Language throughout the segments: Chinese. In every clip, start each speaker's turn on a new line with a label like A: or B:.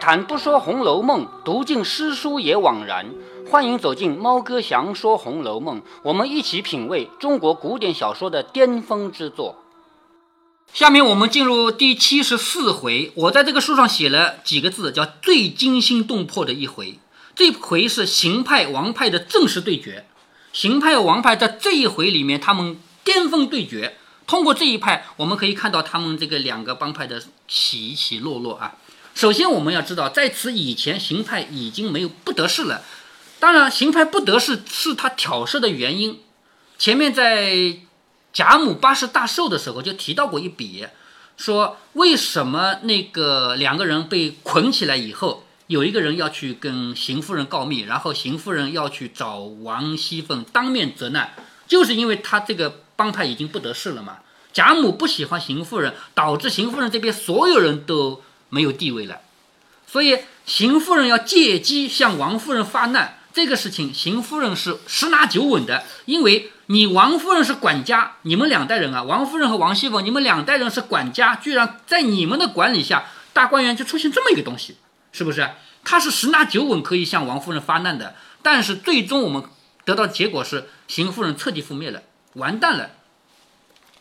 A: 谈不说《红楼梦》，读尽诗书也枉然。欢迎走进猫哥祥说《红楼梦》，我们一起品味中国古典小说的巅峰之作。下面我们进入第七十四回，我在这个书上写了几个字，叫最惊心动魄的一回。这回是邢派王派的正式对决。邢派王派在这一回里面，他们巅峰对决。通过这一派，我们可以看到他们这个两个帮派的起起落落啊。首先，我们要知道，在此以前，邢派已经没有不得势了。当然，邢派不得势是他挑事的原因。前面在贾母八十大寿的时候就提到过一笔，说为什么那个两个人被捆起来以后，有一个人要去跟邢夫人告密，然后邢夫人要去找王熙凤当面责难，就是因为他这个。帮派已经不得势了嘛？贾母不喜欢邢夫人，导致邢夫人这边所有人都没有地位了。所以邢夫人要借机向王夫人发难，这个事情邢夫人是十拿九稳的。因为你王夫人是管家，你们两代人啊，王夫人和王熙凤，你们两代人是管家，居然在你们的管理下，大观园就出现这么一个东西，是不是？他是十拿九稳可以向王夫人发难的，但是最终我们得到的结果是邢夫人彻底覆灭了。完蛋了！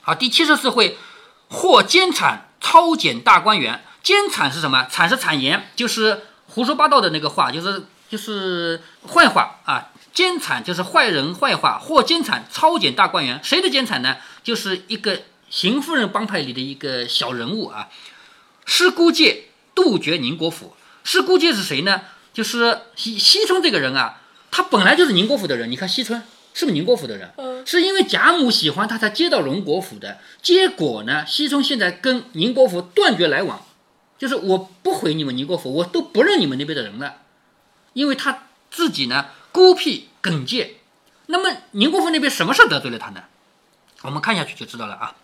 A: 好，第七十四回，获奸产抄检大观园。奸产是什么？产是产言，就是胡说八道的那个话，就是就是坏话啊。奸产就是坏人坏话。或奸产超检大观园，谁的奸产呢？就是一个邢夫人帮派里的一个小人物啊。师姑介杜绝宁国府。师姑介是谁呢？就是西西村这个人啊，他本来就是宁国府的人。你看西村。是不是宁国府的人？
B: 嗯，
A: 是因为贾母喜欢他才接到荣国府的。结果呢，西村现在跟宁国府断绝来往，就是我不回你们宁国府，我都不认你们那边的人了，因为他自己呢孤僻耿介。那么宁国府那边什么事得罪了他呢？我们看下去就知道了啊。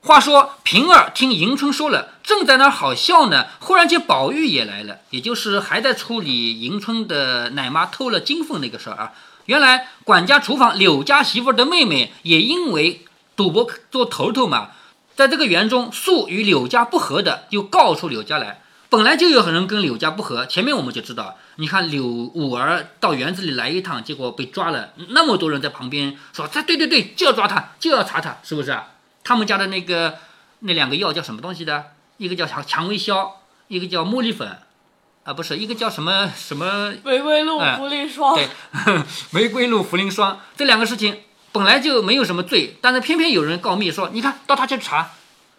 A: 话说平儿听迎春说了，正在那儿好笑呢，忽然间宝玉也来了，也就是还在处理迎春的奶妈偷了金凤那个事儿啊。原来管家厨房柳家媳妇的妹妹也因为赌博做头头嘛，在这个园中素与柳家不和的，就告出柳家来。本来就有人跟柳家不和，前面我们就知道，你看柳五儿到园子里来一趟，结果被抓了，那么多人在旁边说：“他对对对，就要抓他，就要查他，是不是啊？”他们家的那个那两个药叫什么东西的？一个叫蔷蔷薇消，一个叫茉莉粉。啊，不是一个叫什么什么
B: 玫瑰露茯苓霜，
A: 对，玫瑰露茯苓霜这两个事情本来就没有什么罪，但是偏偏有人告密说，你看到他去查，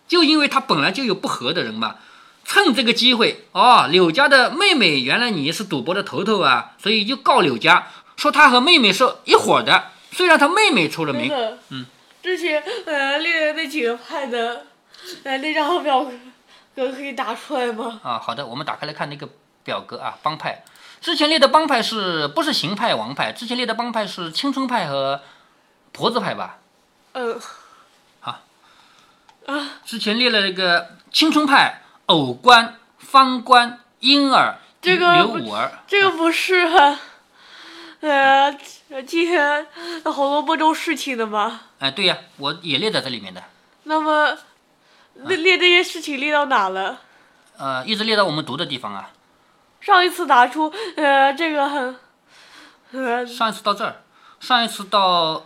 A: 就因为他本来就有不和的人嘛，趁这个机会，哦，柳家的妹妹原来你是赌博的头头啊，所以就告柳家，说他和妹妹是一伙的，虽然他妹妹出了名，嗯，
B: 之前呃列的那几个派的，呃那张表格可以打出来吗？
A: 啊，好的，我们打开来看那个。表格啊，帮派之前列的帮派是不是邢派王派？之前列的帮派是青春派和婆子派吧？
B: 嗯，
A: 好
B: 啊，
A: 之前列了一个青春派偶官、方官、婴儿、这个刘五儿，
B: 这个不是呃今天《红楼梦》中事情的吗？
A: 哎，对呀，我也列在这里面的。
B: 那么列列这些事情列到哪了？
A: 呃，一直列到我们读的地方啊。
B: 上一次拿出，呃，这个很，呃，
A: 上一次到这儿，上一次到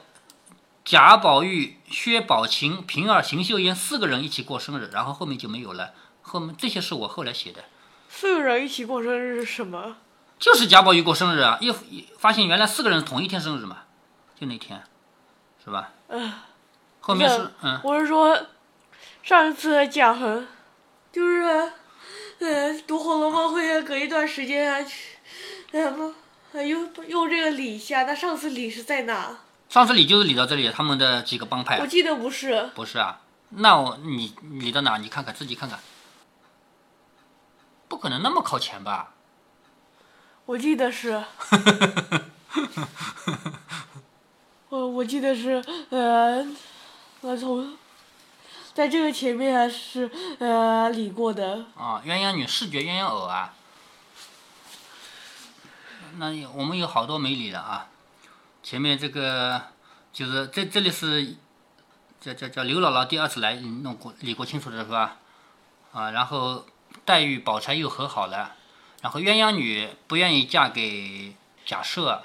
A: 贾宝玉、薛宝琴、平儿、邢岫烟四个人一起过生日，然后后面就没有了。后面这些是我后来写的。
B: 四个人一起过生日是什么？
A: 就是贾宝玉过生日啊！一发现原来四个人同一天生日嘛，就那天，是吧？
B: 嗯。
A: 后面是嗯。
B: 我是说，上一次讲很，就是。嗯，读《红楼梦》会隔一段时间去，呃不，用用这个理一下。那上次理是在哪？
A: 上次理就是理到这里，他们的几个帮派。
B: 我记得不是。
A: 不是啊，那我你理到哪？你看看自己看看，不可能那么靠前吧？
B: 我记得是。我我记得是呃，我从。在这个前面是呃理过的
A: 啊，鸳鸯女视觉鸳鸯偶啊，那我们有好多没理的啊。前面这个就是这这里是叫叫叫刘姥姥第二次来弄过理过清楚的是吧？啊，然后黛玉、宝钗又和好了，然后鸳鸯女不愿意嫁给贾赦，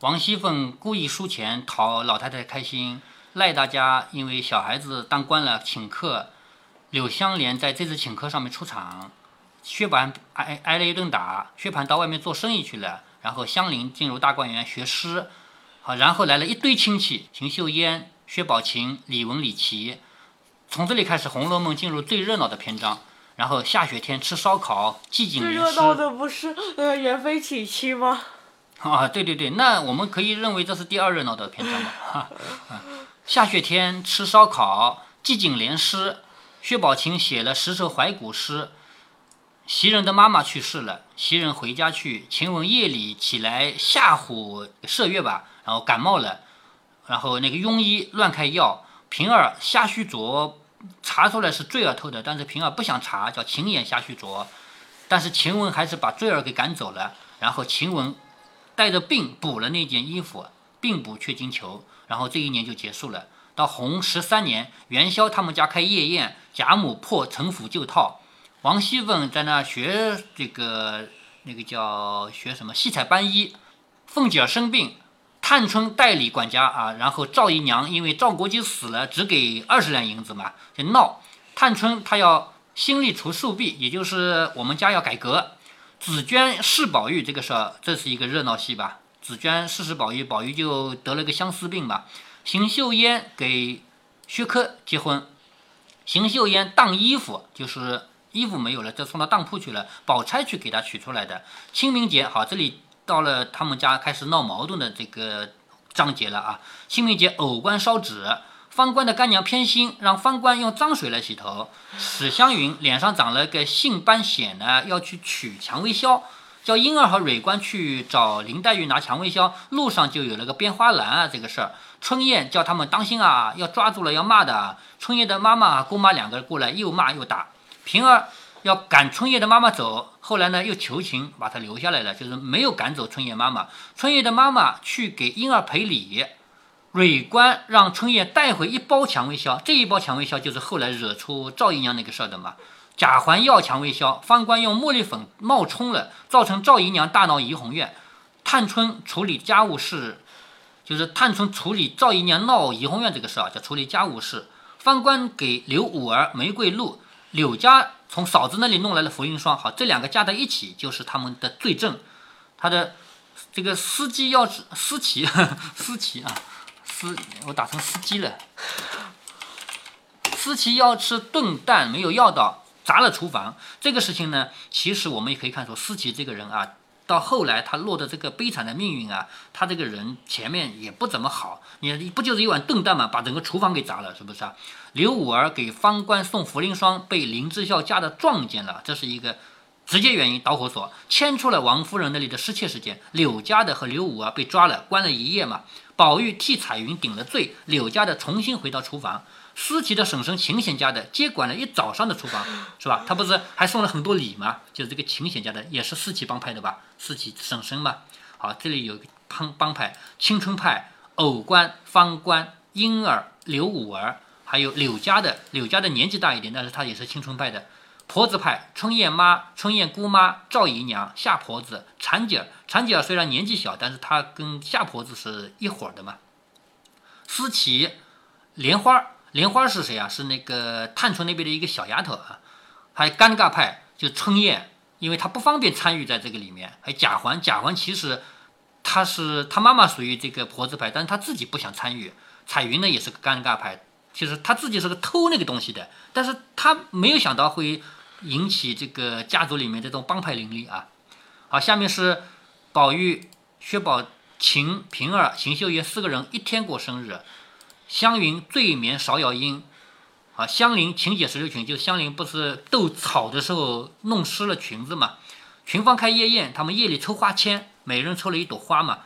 A: 王熙凤故意输钱讨老太太开心，赖大家因为小孩子当官了请客，柳湘莲在这次请客上面出场，薛蟠挨挨了一顿打，薛蟠到外面做生意去了，然后香菱进入大观园学诗，好，然后来了一堆亲戚，秦秀烟、薛宝琴、李文、李琦，从这里开始，《红楼梦》进入最热闹的篇章。然后下雪天吃烧烤，寂静
B: 最。热闹的不是呃元妃娶妻吗？
A: 啊，对对对，那我们可以认为这是第二热闹的篇章吧。哈、啊，下雪天吃烧烤，寂静连诗。薛宝琴写了十首怀古诗。袭人的妈妈去世了，袭人回家去，晴雯夜里起来吓唬麝月吧，然后感冒了，然后那个庸医乱开药，平儿瞎虚着，查出来是坠儿偷的，但是平儿不想查，叫晴眼瞎虚着，但是晴雯还是把坠儿给赶走了，然后晴雯带着病补了那件衣服，病补缺金裘，然后这一年就结束了。到洪十三年，元宵他们家开夜宴，贾母破陈府旧套，王熙凤在那学这个那个叫学什么戏彩班衣，凤姐儿生病，探春代理管家啊，然后赵姨娘因为赵国基死了，只给二十两银子嘛，就闹。探春她要新立除庶婢，也就是我们家要改革。紫娟试宝玉这个事儿，这是一个热闹戏吧？紫娟试试宝玉，宝玉就得了个相思病吧。邢岫烟给薛科结婚，邢岫烟当衣服，就是衣服没有了，就送到当铺去了。宝钗去给他取出来的。清明节，好，这里到了他们家开始闹矛盾的这个章节了啊。清明节藕官烧纸，方官的干娘偏心，让方官用脏水来洗头。史湘云脸上长了个杏斑癣呢，要去取蔷薇消。叫婴儿和蕊官去找林黛玉拿蔷薇销，路上就有了个编花篮啊，这个事儿。春燕叫他们当心啊，要抓住了要骂的。春燕的妈妈、姑妈两个人过来又骂又打。平儿要赶春燕的妈妈走，后来呢又求情把她留下来了，就是没有赶走春燕妈妈。春燕的妈妈去给婴儿赔礼，蕊官让春燕带回一包蔷薇销，这一包蔷薇销就是后来惹出赵姨娘那个事儿的嘛。贾环要蔷薇销，方官用茉莉粉冒充了，造成赵姨娘大闹怡红院。探春处理家务事，就是探春处理赵姨娘闹怡红院这个事啊，叫处理家务事。方官给刘五儿玫瑰露，柳家从嫂子那里弄来了茯苓霜，好，这两个加在一起就是他们的罪证。他的这个司机要是司棋，司棋 啊，司我打成司机了。司棋要吃炖蛋，没有要到。砸了厨房这个事情呢，其实我们也可以看出，思琪这个人啊，到后来他落的这个悲惨的命运啊，他这个人前面也不怎么好。你不就是一碗炖蛋嘛，把整个厨房给砸了，是不是啊？刘五儿给方官送茯苓霜，被林之孝家的撞见了，这是一个直接原因，导火索牵出了王夫人那里的失窃事件。柳家的和刘五儿被抓了，关了一夜嘛。宝玉替彩云顶了罪，柳家的重新回到厨房。思琪的婶婶秦显家的接管了一早上的厨房，是吧？他不是还送了很多礼吗？就是这个秦显家的也是思琪帮派的吧？思琪婶婶嘛。好，这里有个帮帮派：青春派、藕官、方官、婴儿、刘五儿，还有柳家的。柳家的年纪大一点，但是他也是青春派的。婆子派：春燕妈、春燕姑妈、赵姨娘、夏婆子、婵姐儿。婵姐儿虽然年纪小，但是她跟夏婆子是一伙儿的嘛。思琪、莲花。莲花是谁啊？是那个探春那边的一个小丫头啊。还有尴尬派，就春燕，因为她不方便参与在这个里面。还有贾环，贾环其实他是他妈妈属于这个婆子派，但是他自己不想参与。彩云呢也是个尴尬派，其实他自己是个偷那个东西的，但是他没有想到会引起这个家族里面这种帮派林立啊。好，下面是宝玉、薛宝琴、平儿、邢岫烟四个人一天过生日。湘云醉眠芍药阴，啊，香菱情解石榴裙，就香菱不是斗草的时候弄湿了裙子嘛？群芳开夜宴，他们夜里抽花签，每人抽了一朵花嘛。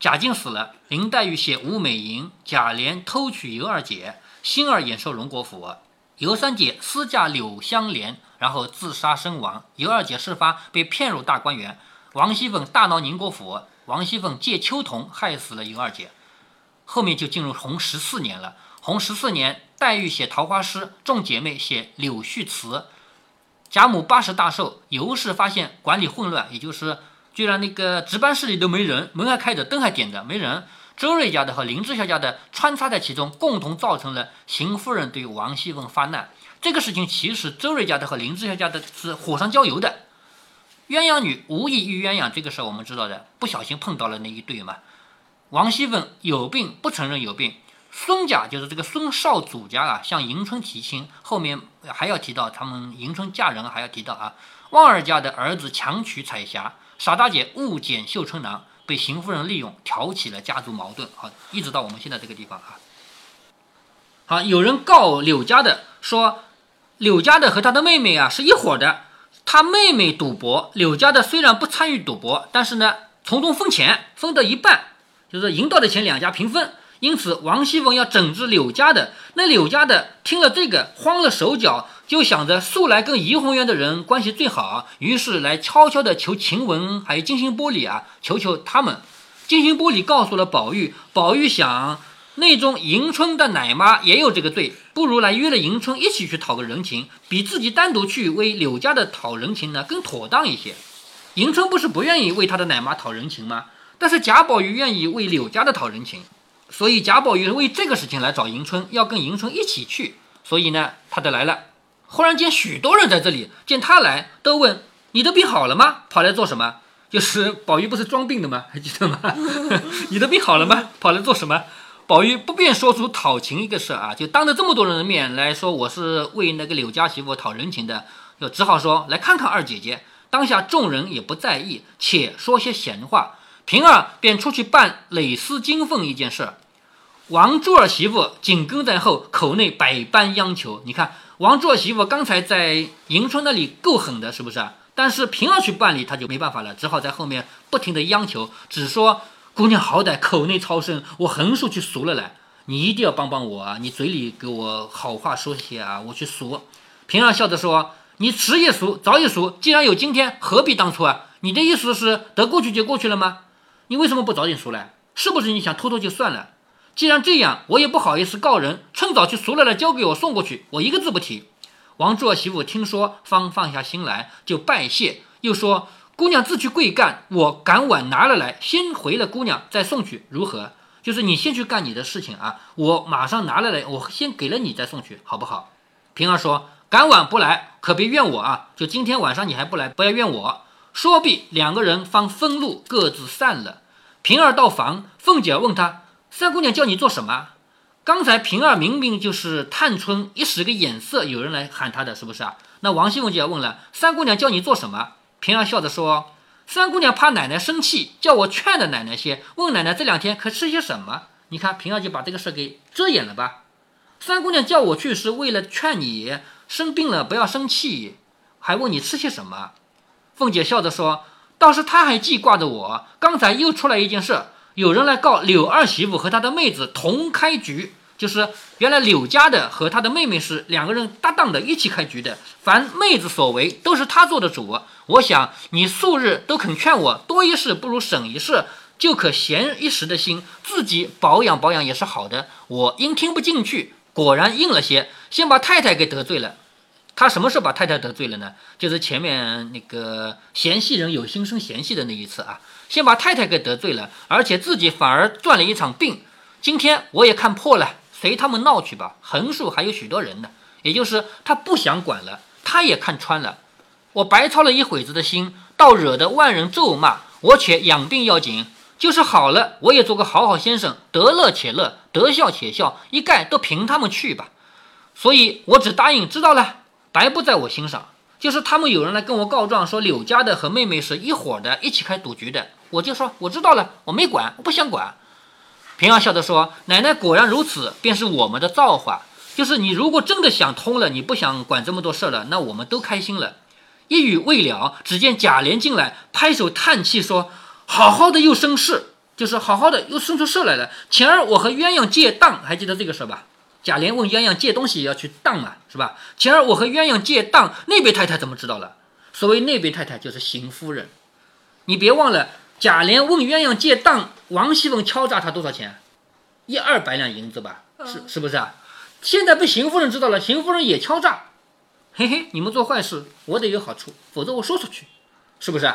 A: 贾静死了，林黛玉写吴美吟，贾琏偷娶尤二姐，星儿演授荣国府，尤三姐私嫁柳湘莲，然后自杀身亡。尤二姐事发被骗入大观园，王熙凤大闹宁国府，王熙凤借秋桐害死了尤二姐。后面就进入洪十四年了。洪十四年，黛玉写桃花诗，众姐妹写柳絮词，贾母八十大寿，尤氏发现管理混乱，也就是居然那个值班室里都没人，门还开着，灯还点着，没人。周瑞家的和林之孝家的穿插在其中，共同造成了邢夫人对王熙凤发难。这个事情其实周瑞家的和林之孝家的是火上浇油的。鸳鸯女无意遇鸳鸯，这个事儿我们知道的，不小心碰到了那一对嘛。王熙凤有病不承认有病。孙家就是这个孙少祖家啊，向迎春提亲，后面还要提到他们迎春嫁人，还要提到啊，旺儿家的儿子强娶彩霞，傻大姐误捡绣春囊，被邢夫人利用，挑起了家族矛盾。好，一直到我们现在这个地方啊。好，有人告柳家的说，柳家的和他的妹妹啊是一伙的，他妹妹赌博，柳家的虽然不参与赌博，但是呢从中分钱，分得一半，就是赢到的钱两家平分。因此，王熙凤要整治柳家的。那柳家的听了这个，慌了手脚，就想着素来跟怡红院的人关系最好，于是来悄悄的求晴雯还有金星玻璃啊，求求他们。金星玻璃告诉了宝玉，宝玉想，那中迎春的奶妈也有这个罪，不如来约了迎春一起去讨个人情，比自己单独去为柳家的讨人情呢更妥当一些。迎春不是不愿意为他的奶妈讨人情吗？但是贾宝玉愿意为柳家的讨人情。所以贾宝玉为这个事情来找迎春，要跟迎春一起去。所以呢，他就来了。忽然间，许多人在这里见他来，都问：“你的病好了吗？跑来做什么？”就是宝玉不是装病的吗？还 记得吗？你的病好了吗？跑来做什么？宝玉不便说出讨情一个事啊，就当着这么多人的面来说，我是为那个柳家媳妇讨人情的，就只好说来看看二姐姐。当下众人也不在意，且说些闲话。平儿便出去办蕾丝金凤一件事。王珠儿媳妇紧跟在后，口内百般央求。你看，王珠儿媳妇刚才在迎春那里够狠的，是不是？但是平儿去办理，他就没办法了，只好在后面不停的央求，只说姑娘好歹口内超生，我横竖去赎了来，你一定要帮帮我啊！你嘴里给我好话说些啊，我去赎。平儿笑着说：“你迟也赎，早也赎，既然有今天，何必当初啊？你的意思是得过去就过去了吗？你为什么不早点赎来？是不是你想偷偷就算了？”既然这样，我也不好意思告人，趁早去赎来了，交给我送过去，我一个字不提。王柱儿媳妇听说，方放下心来，就拜谢，又说：“姑娘自去贵干，我赶晚拿了来，先回了姑娘，再送去，如何？就是你先去干你的事情啊，我马上拿了来，我先给了你再送去，好不好？”平儿说：“赶晚不来，可别怨我啊！就今天晚上你还不来，不要怨我。”说毕，两个人方分路，各自散了。平儿到房，凤姐问他。三姑娘叫你做什么？刚才平儿明明就是探春一使个眼色，有人来喊她的，是不是啊？那王熙凤就要问了：三姑娘叫你做什么？平儿笑着说：三姑娘怕奶奶生气，叫我劝着奶奶些，问奶奶这两天可吃些什么？你看平儿就把这个事给遮掩了吧？三姑娘叫我去是为了劝你生病了不要生气，还问你吃些什么？凤姐笑着说：倒是她还记挂着我，刚才又出来一件事。有人来告柳二媳妇和她的妹子同开局，就是原来柳家的和他的妹妹是两个人搭档的，一起开局的。凡妹子所为，都是他做的主。我想你素日都肯劝我，多一事不如省一事，就可闲一时的心，自己保养保养也是好的。我因听不进去，果然硬了些，先把太太给得罪了。他什么时候把太太得罪了呢？就是前面那个嫌隙人有心生嫌隙的那一次啊。先把太太给得罪了，而且自己反而赚了一场病。今天我也看破了，随他们闹去吧。横竖还有许多人呢，也就是他不想管了，他也看穿了。我白操了一会子的心，倒惹得万人咒骂。我且养病要紧，就是好了，我也做个好好先生，得乐且乐，得笑且笑，一概都凭他们去吧。所以我只答应，知道了，白不在我心上。就是他们有人来跟我告状，说柳家的和妹妹是一伙的，一起开赌局的。我就说我知道了，我没管，我不想管。平儿笑着说：“奶奶果然如此，便是我们的造化。就是你如果真的想通了，你不想管这么多事了，那我们都开心了。”一语未了，只见贾琏进来，拍手叹气说：“好好的又生事，就是好好的又生出事来了。前儿我和鸳鸯借当，还记得这个事吧？贾琏问鸳鸯借东西也要去当嘛，是吧？前儿我和鸳鸯借当，那边太太怎么知道了？所谓那边太太就是邢夫人，你别忘了。”贾琏问鸳鸯借当，王熙凤敲诈他多少钱？一二百两银子吧，是是不是啊？现在被邢夫人知道了，邢夫人也敲诈，嘿嘿，你们做坏事，我得有好处，否则我说出去，是不是？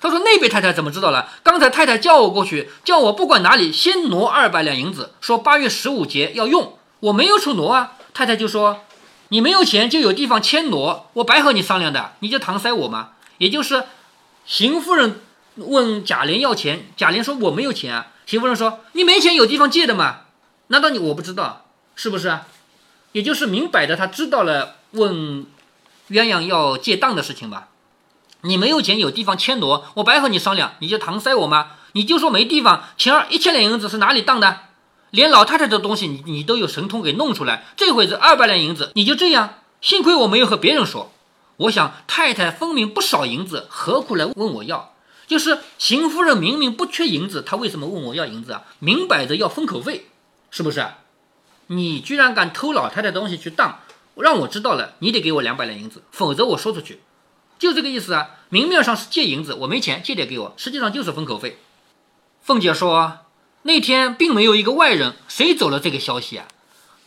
A: 他说那边太太怎么知道了？刚才太太叫我过去，叫我不管哪里先挪二百两银子，说八月十五节要用，我没有处挪啊。太太就说你没有钱就有地方迁挪，我白和你商量的，你就搪塞我吗？也就是邢夫人问贾琏要钱，贾琏说我没有钱啊。邢夫人说你没钱有地方借的吗？难道你我不知道是不是？也就是明摆的他知道了问鸳鸯要借当的事情吧。你没有钱有地方迁挪，我白和你商量，你就搪塞我吗？你就说没地方，前儿一千两银子是哪里当的？连老太太的东西你你都有神通给弄出来，这回子二百两银子你就这样？幸亏我没有和别人说。我想太太分明不少银子，何苦来问我要？就是邢夫人明明不缺银子，她为什么问我要银子啊？明摆着要封口费，是不是？你居然敢偷老太太东西去当，让我知道了，你得给我两百两银子，否则我说出去。就这个意思啊！明面上是借银子，我没钱，借点给我，实际上就是封口费。凤姐说，那天并没有一个外人，谁走了这个消息啊？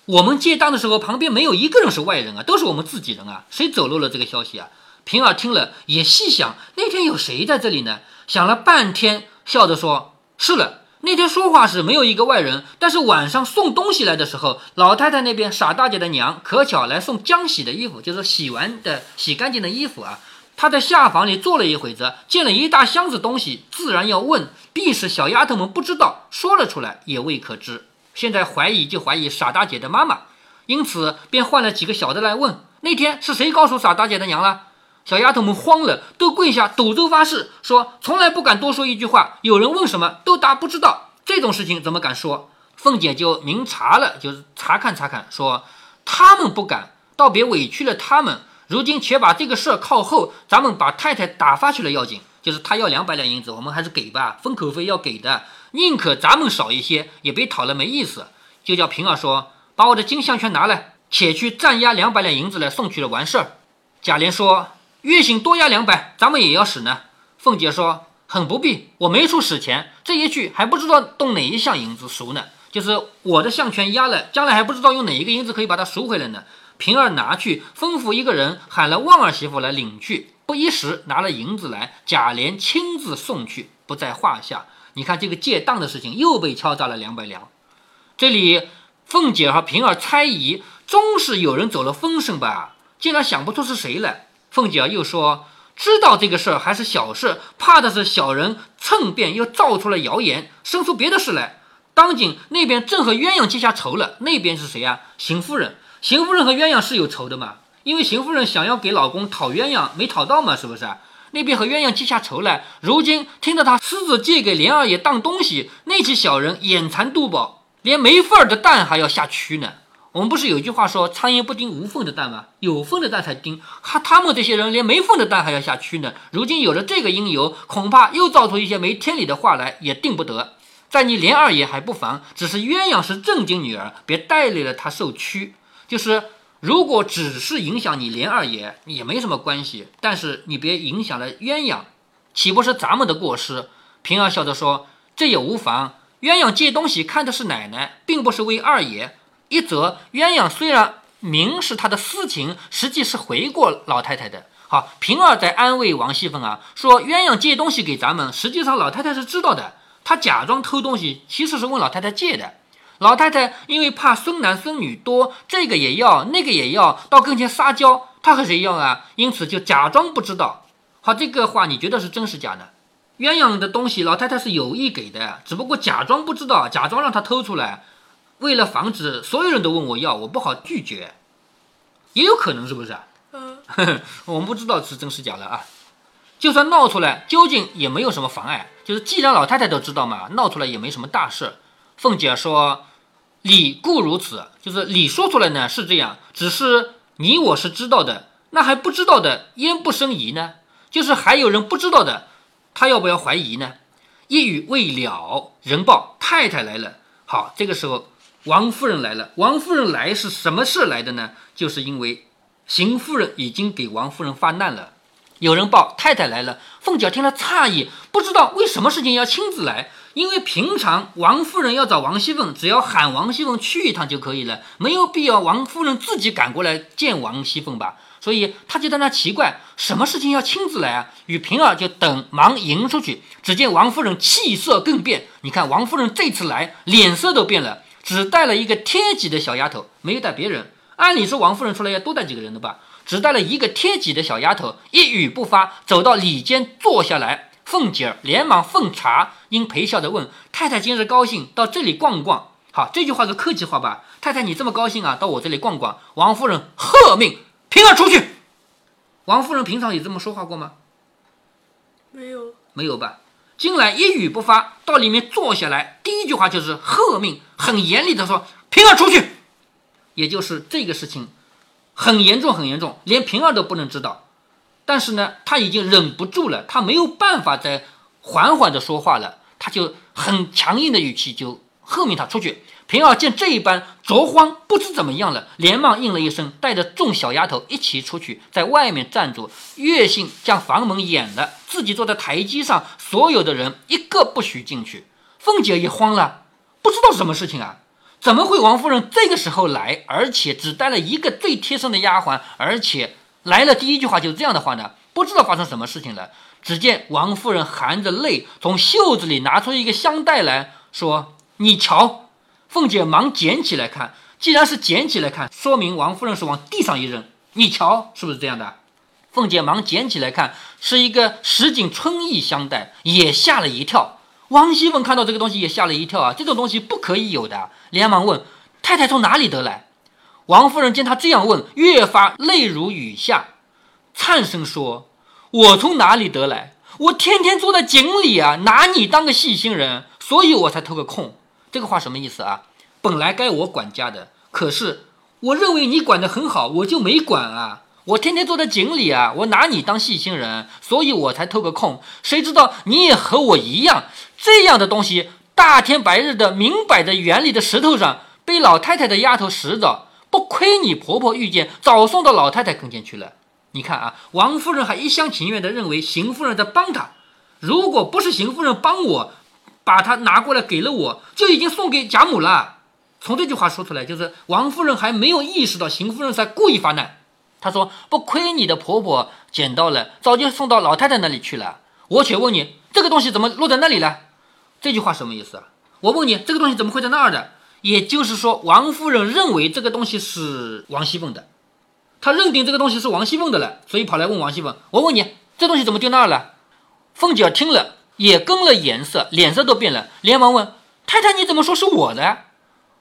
A: 我们借当的时候，旁边没有一个人是外人啊，都是我们自己人啊，谁走漏了这个消息啊？平儿听了也细想，那天有谁在这里呢？想了半天，笑着说：“是了，那天说话时没有一个外人，但是晚上送东西来的时候，老太太那边傻大姐的娘可巧来送浆洗的衣服，就是洗完的、洗干净的衣服啊。她在下房里坐了一会子，见了一大箱子东西，自然要问，必是小丫头们不知道，说了出来也未可知。现在怀疑就怀疑傻大姐的妈妈，因此便换了几个小的来问，那天是谁告诉傻大姐的娘了？”小丫头们慌了，都跪下赌咒发誓，说从来不敢多说一句话。有人问什么，都答不知道。这种事情怎么敢说？凤姐就明查了，就是查看查看，说他们不敢，倒别委屈了他们。如今且把这个事儿靠后，咱们把太太打发去了要紧。就是他要两百两银子，我们还是给吧，封口费要给的，宁可咱们少一些，也别讨了没意思。就叫平儿说，把我的金项圈拿来，且去暂押两百两银子来送去了，完事儿。贾琏说。月薪多押两百，咱们也要使呢。凤姐说：“很不必，我没处使钱，这一去还不知道动哪一项银子赎呢。就是我的项圈压了，将来还不知道用哪一个银子可以把它赎回来呢。”平儿拿去，吩咐一个人喊了旺儿媳妇来领去。不一时拿了银子来，贾琏亲自送去，不在话下。你看这个借当的事情又被敲诈了两百两。这里凤姐和平儿猜疑，终是有人走了风声吧？竟然想不出是谁来。凤姐又说：“知道这个事儿还是小事，怕的是小人趁便又造出了谣言，生出别的事来。当今那边正和鸳鸯结下仇了。那边是谁呀？邢夫人。邢夫人和鸳鸯是有仇的嘛？因为邢夫人想要给老公讨鸳鸯，没讨到嘛，是不是？那边和鸳鸯结下仇来。如今听到他私自借给莲二爷当东西，那起小人眼馋肚饱，连没份儿的蛋还要下蛆呢。”我们不是有句话说“苍蝇不叮无缝的蛋”吗？有缝的蛋才叮，他他们这些人连没缝的蛋还要下蛆呢。如今有了这个因由，恐怕又造出一些没天理的话来，也定不得。在你连二爷还不妨，只是鸳鸯是正经女儿，别带累了她受屈。就是如果只是影响你连二爷也没什么关系，但是你别影响了鸳鸯，岂不是咱们的过失？平儿笑着说：“这也无妨。鸳鸯借东西看的是奶奶，并不是为二爷。”一则鸳鸯虽然明是他的私情，实际是回过老太太的。好，平儿在安慰王熙凤啊，说鸳鸯借东西给咱们，实际上老太太是知道的。她假装偷东西，其实是问老太太借的。老太太因为怕孙男孙女多，这个也要，那个也要，到跟前撒娇，她和谁要啊？因此就假装不知道。好，这个话你觉得是真是假呢？鸳鸯的东西，老太太是有意给的，只不过假装不知道，假装让她偷出来。为了防止所有人都问我要，我不好拒绝，也有可能是不是？嗯，我们不知道是真是假了啊。就算闹出来，究竟也没有什么妨碍。就是既然老太太都知道嘛，闹出来也没什么大事。凤姐说：“理固如此，就是理说出来呢是这样，只是你我是知道的，那还不知道的焉不生疑呢？就是还有人不知道的，他要不要怀疑呢？”一语未了，人报太太来了。好，这个时候。王夫人来了。王夫人来是什么事来的呢？就是因为邢夫人已经给王夫人发难了。有人报太太来了。凤姐听了诧异，不知道为什么事情要亲自来。因为平常王夫人要找王熙凤，只要喊王熙凤去一趟就可以了，没有必要王夫人自己赶过来见王熙凤吧？所以他就在那奇怪，什么事情要亲自来啊？与平儿就等忙迎出去。只见王夫人气色更变，你看王夫人这次来脸色都变了，只带了一个贴己的小丫头，没有带别人。按理说王夫人出来要多带几个人的吧，只带了一个贴己的小丫头，一语不发，走到里间坐下来。凤姐儿连忙奉茶，因陪笑着问太太今日高兴，到这里逛逛。好，这句话是客气话吧？太太，你这么高兴啊，到我这里逛逛。王夫人喝命，平儿出去。王夫人平常也这么说话过吗？
B: 没有，
A: 没有吧？进来一语不发，到里面坐下来，第一句话就是喝命，很严厉的说：“平儿出去。”也就是这个事情很严重，很严重，连平儿都不能知道。但是呢，他已经忍不住了，他没有办法再缓缓的说话了，他就很强硬的语气就。喝命他出去。平儿见这一般，着慌，不知怎么样了，连忙应了一声，带着众小丫头一起出去，在外面站住。月信将房门掩了，自己坐在台阶上，所有的人一个不许进去。凤姐也慌了，不知道什么事情啊？怎么会王夫人这个时候来，而且只带了一个最贴身的丫鬟，而且来了第一句话就是这样的话呢？不知道发生什么事情了。只见王夫人含着泪，从袖子里拿出一个香袋来说。你瞧，凤姐忙捡起来看，既然是捡起来看，说明王夫人是往地上一扔。你瞧，是不是这样的？凤姐忙捡起来看，是一个什锦春意香袋，也吓了一跳。王熙凤看到这个东西也吓了一跳啊，这种东西不可以有的，连忙问太太从哪里得来。王夫人见她这样问，越发泪如雨下，颤声说：“我从哪里得来？我天天坐在井里啊，拿你当个细心人，所以我才偷个空。”这个话什么意思啊？本来该我管家的，可是我认为你管得很好，我就没管啊。我天天坐在井里啊，我拿你当细心人，所以我才偷个空。谁知道你也和我一样，这样的东西，大天白日的，明摆在园里的石头上，被老太太的丫头拾着，不亏你婆婆遇见，早送到老太太跟前去了。你看啊，王夫人还一厢情愿地认为邢夫人在帮她，如果不是邢夫人帮我。把它拿过来给了我，就已经送给贾母了。从这句话说出来，就是王夫人还没有意识到邢夫人在故意发难。她说：“不亏你的婆婆捡到了，早就送到老太太那里去了。我且问你，这个东西怎么落在那里了？”这句话什么意思啊？我问你，这个东西怎么会在那儿的？也就是说，王夫人认为这个东西是王熙凤的，他认定这个东西是王熙凤的了，所以跑来问王熙凤：“我问你，这东西怎么丢那儿了？”凤姐听了。也跟了颜色，脸色都变了，连忙问太太：“你怎么说是我的？”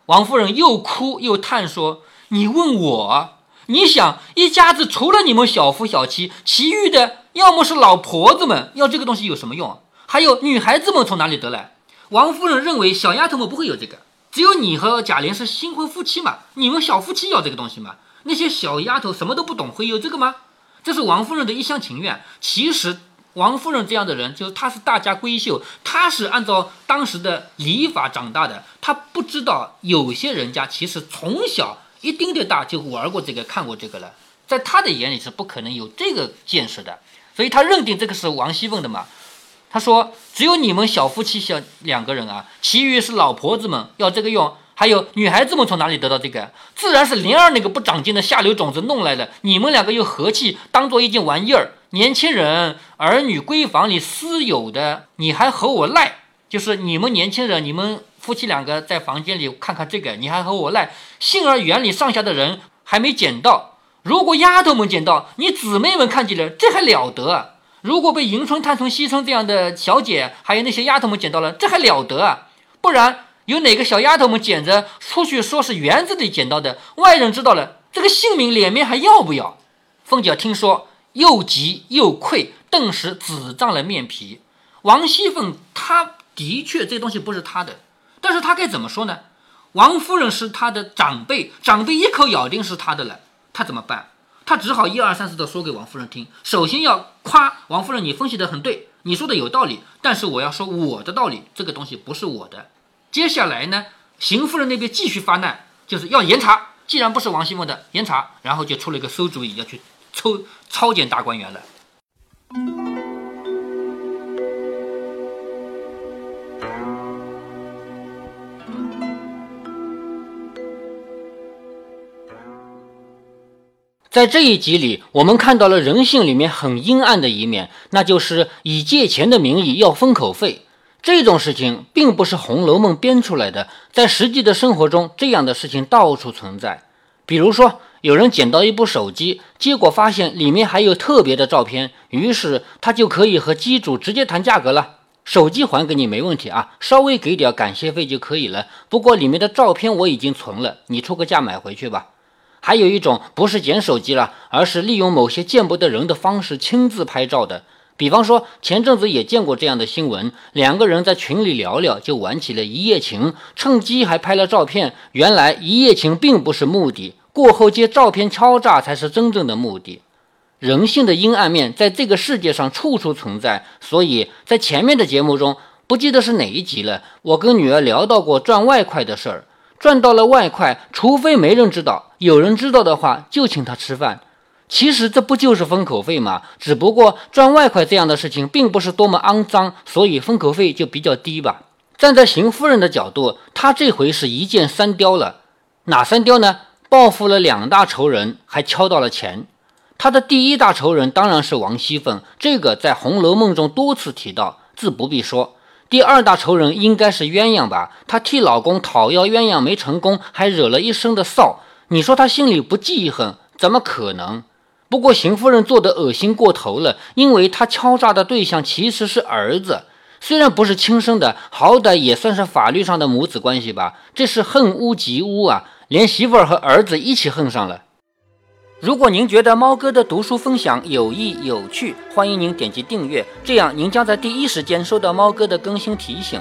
A: 王夫人又哭又叹说：“你问我？你想一家子除了你们小夫小妻，其余的要么是老婆子们，要这个东西有什么用？还有女孩子们从哪里得来？”王夫人认为小丫头们不会有这个，只有你和贾琏是新婚夫妻嘛，你们小夫妻要这个东西嘛？那些小丫头什么都不懂，会有这个吗？这是王夫人的一厢情愿。其实。王夫人这样的人，就是她是大家闺秀，她是按照当时的礼法长大的，她不知道有些人家其实从小一丁点大就玩过这个、看过这个了，在她的眼里是不可能有这个见识的，所以她认定这个是王熙凤的嘛。她说：“只有你们小夫妻小两个人啊，其余是老婆子们要这个用，还有女孩子们从哪里得到这个？自然是灵儿那个不长进的下流种子弄来的。你们两个又和气，当做一件玩意儿。”年轻人儿女闺房里私有的，你还和我赖？就是你们年轻人，你们夫妻两个在房间里看看这个，你还和我赖？杏儿园里上下的人还没捡到，如果丫头们捡到，你姊妹们看见了，这还了得？如果被迎春、探春、惜春这样的小姐，还有那些丫头们捡到了，这还了得啊？不然有哪个小丫头们捡着出去说是园子里捡到的，外人知道了，这个姓名脸面还要不要？凤姐听说。又急又愧，顿时紫涨了面皮。王熙凤，她的确这东西不是她的，但是她该怎么说呢？王夫人是她的长辈，长辈一口咬定是她的了，她怎么办？她只好一二三四的说给王夫人听。首先要夸王夫人，你分析的很对，你说的有道理，但是我要说我的道理，这个东西不是我的。接下来呢，邢夫人那边继续发难，就是要严查，既然不是王熙凤的，严查，然后就出了一个馊主意，要去。抽抄检大观园了。在这一集里，我们看到了人性里面很阴暗的一面，那就是以借钱的名义要封口费。这种事情并不是《红楼梦》编出来的，在实际的生活中，这样的事情到处存在。比如说，有人捡到一部手机，结果发现里面还有特别的照片，于是他就可以和机主直接谈价格了。手机还给你没问题啊，稍微给点感谢费就可以了。不过里面的照片我已经存了，你出个价买回去吧。还有一种不是捡手机了，而是利用某些见不得人的方式亲自拍照的。比方说，前阵子也见过这样的新闻：两个人在群里聊聊，就玩起了一夜情，趁机还拍了照片。原来一夜情并不是目的，过后借照片敲诈才是真正的目的。人性的阴暗面在这个世界上处处存在，所以在前面的节目中，不记得是哪一集了，我跟女儿聊到过赚外快的事儿。赚到了外快，除非没人知道，有人知道的话就请他吃饭。其实这不就是封口费吗？只不过赚外快这样的事情并不是多么肮脏，所以封口费就比较低吧。站在邢夫人的角度，她这回是一箭三雕了。哪三雕呢？报复了两大仇人，还敲到了钱。她的第一大仇人当然是王熙凤，这个在《红楼梦》中多次提到，自不必说。第二大仇人应该是鸳鸯吧？她替老公讨要鸳鸯没成功，还惹了一身的臊。你说她心里不记恨，怎么可能？不过邢夫人做的恶心过头了，因为她敲诈的对象其实是儿子，虽然不是亲生的，好歹也算是法律上的母子关系吧。这是恨屋及乌啊，连媳妇儿和儿子一起恨上了。如果您觉得猫哥的读书分享有益有趣，欢迎您点击订阅，这样您将在第一时间收到猫哥的更新提醒。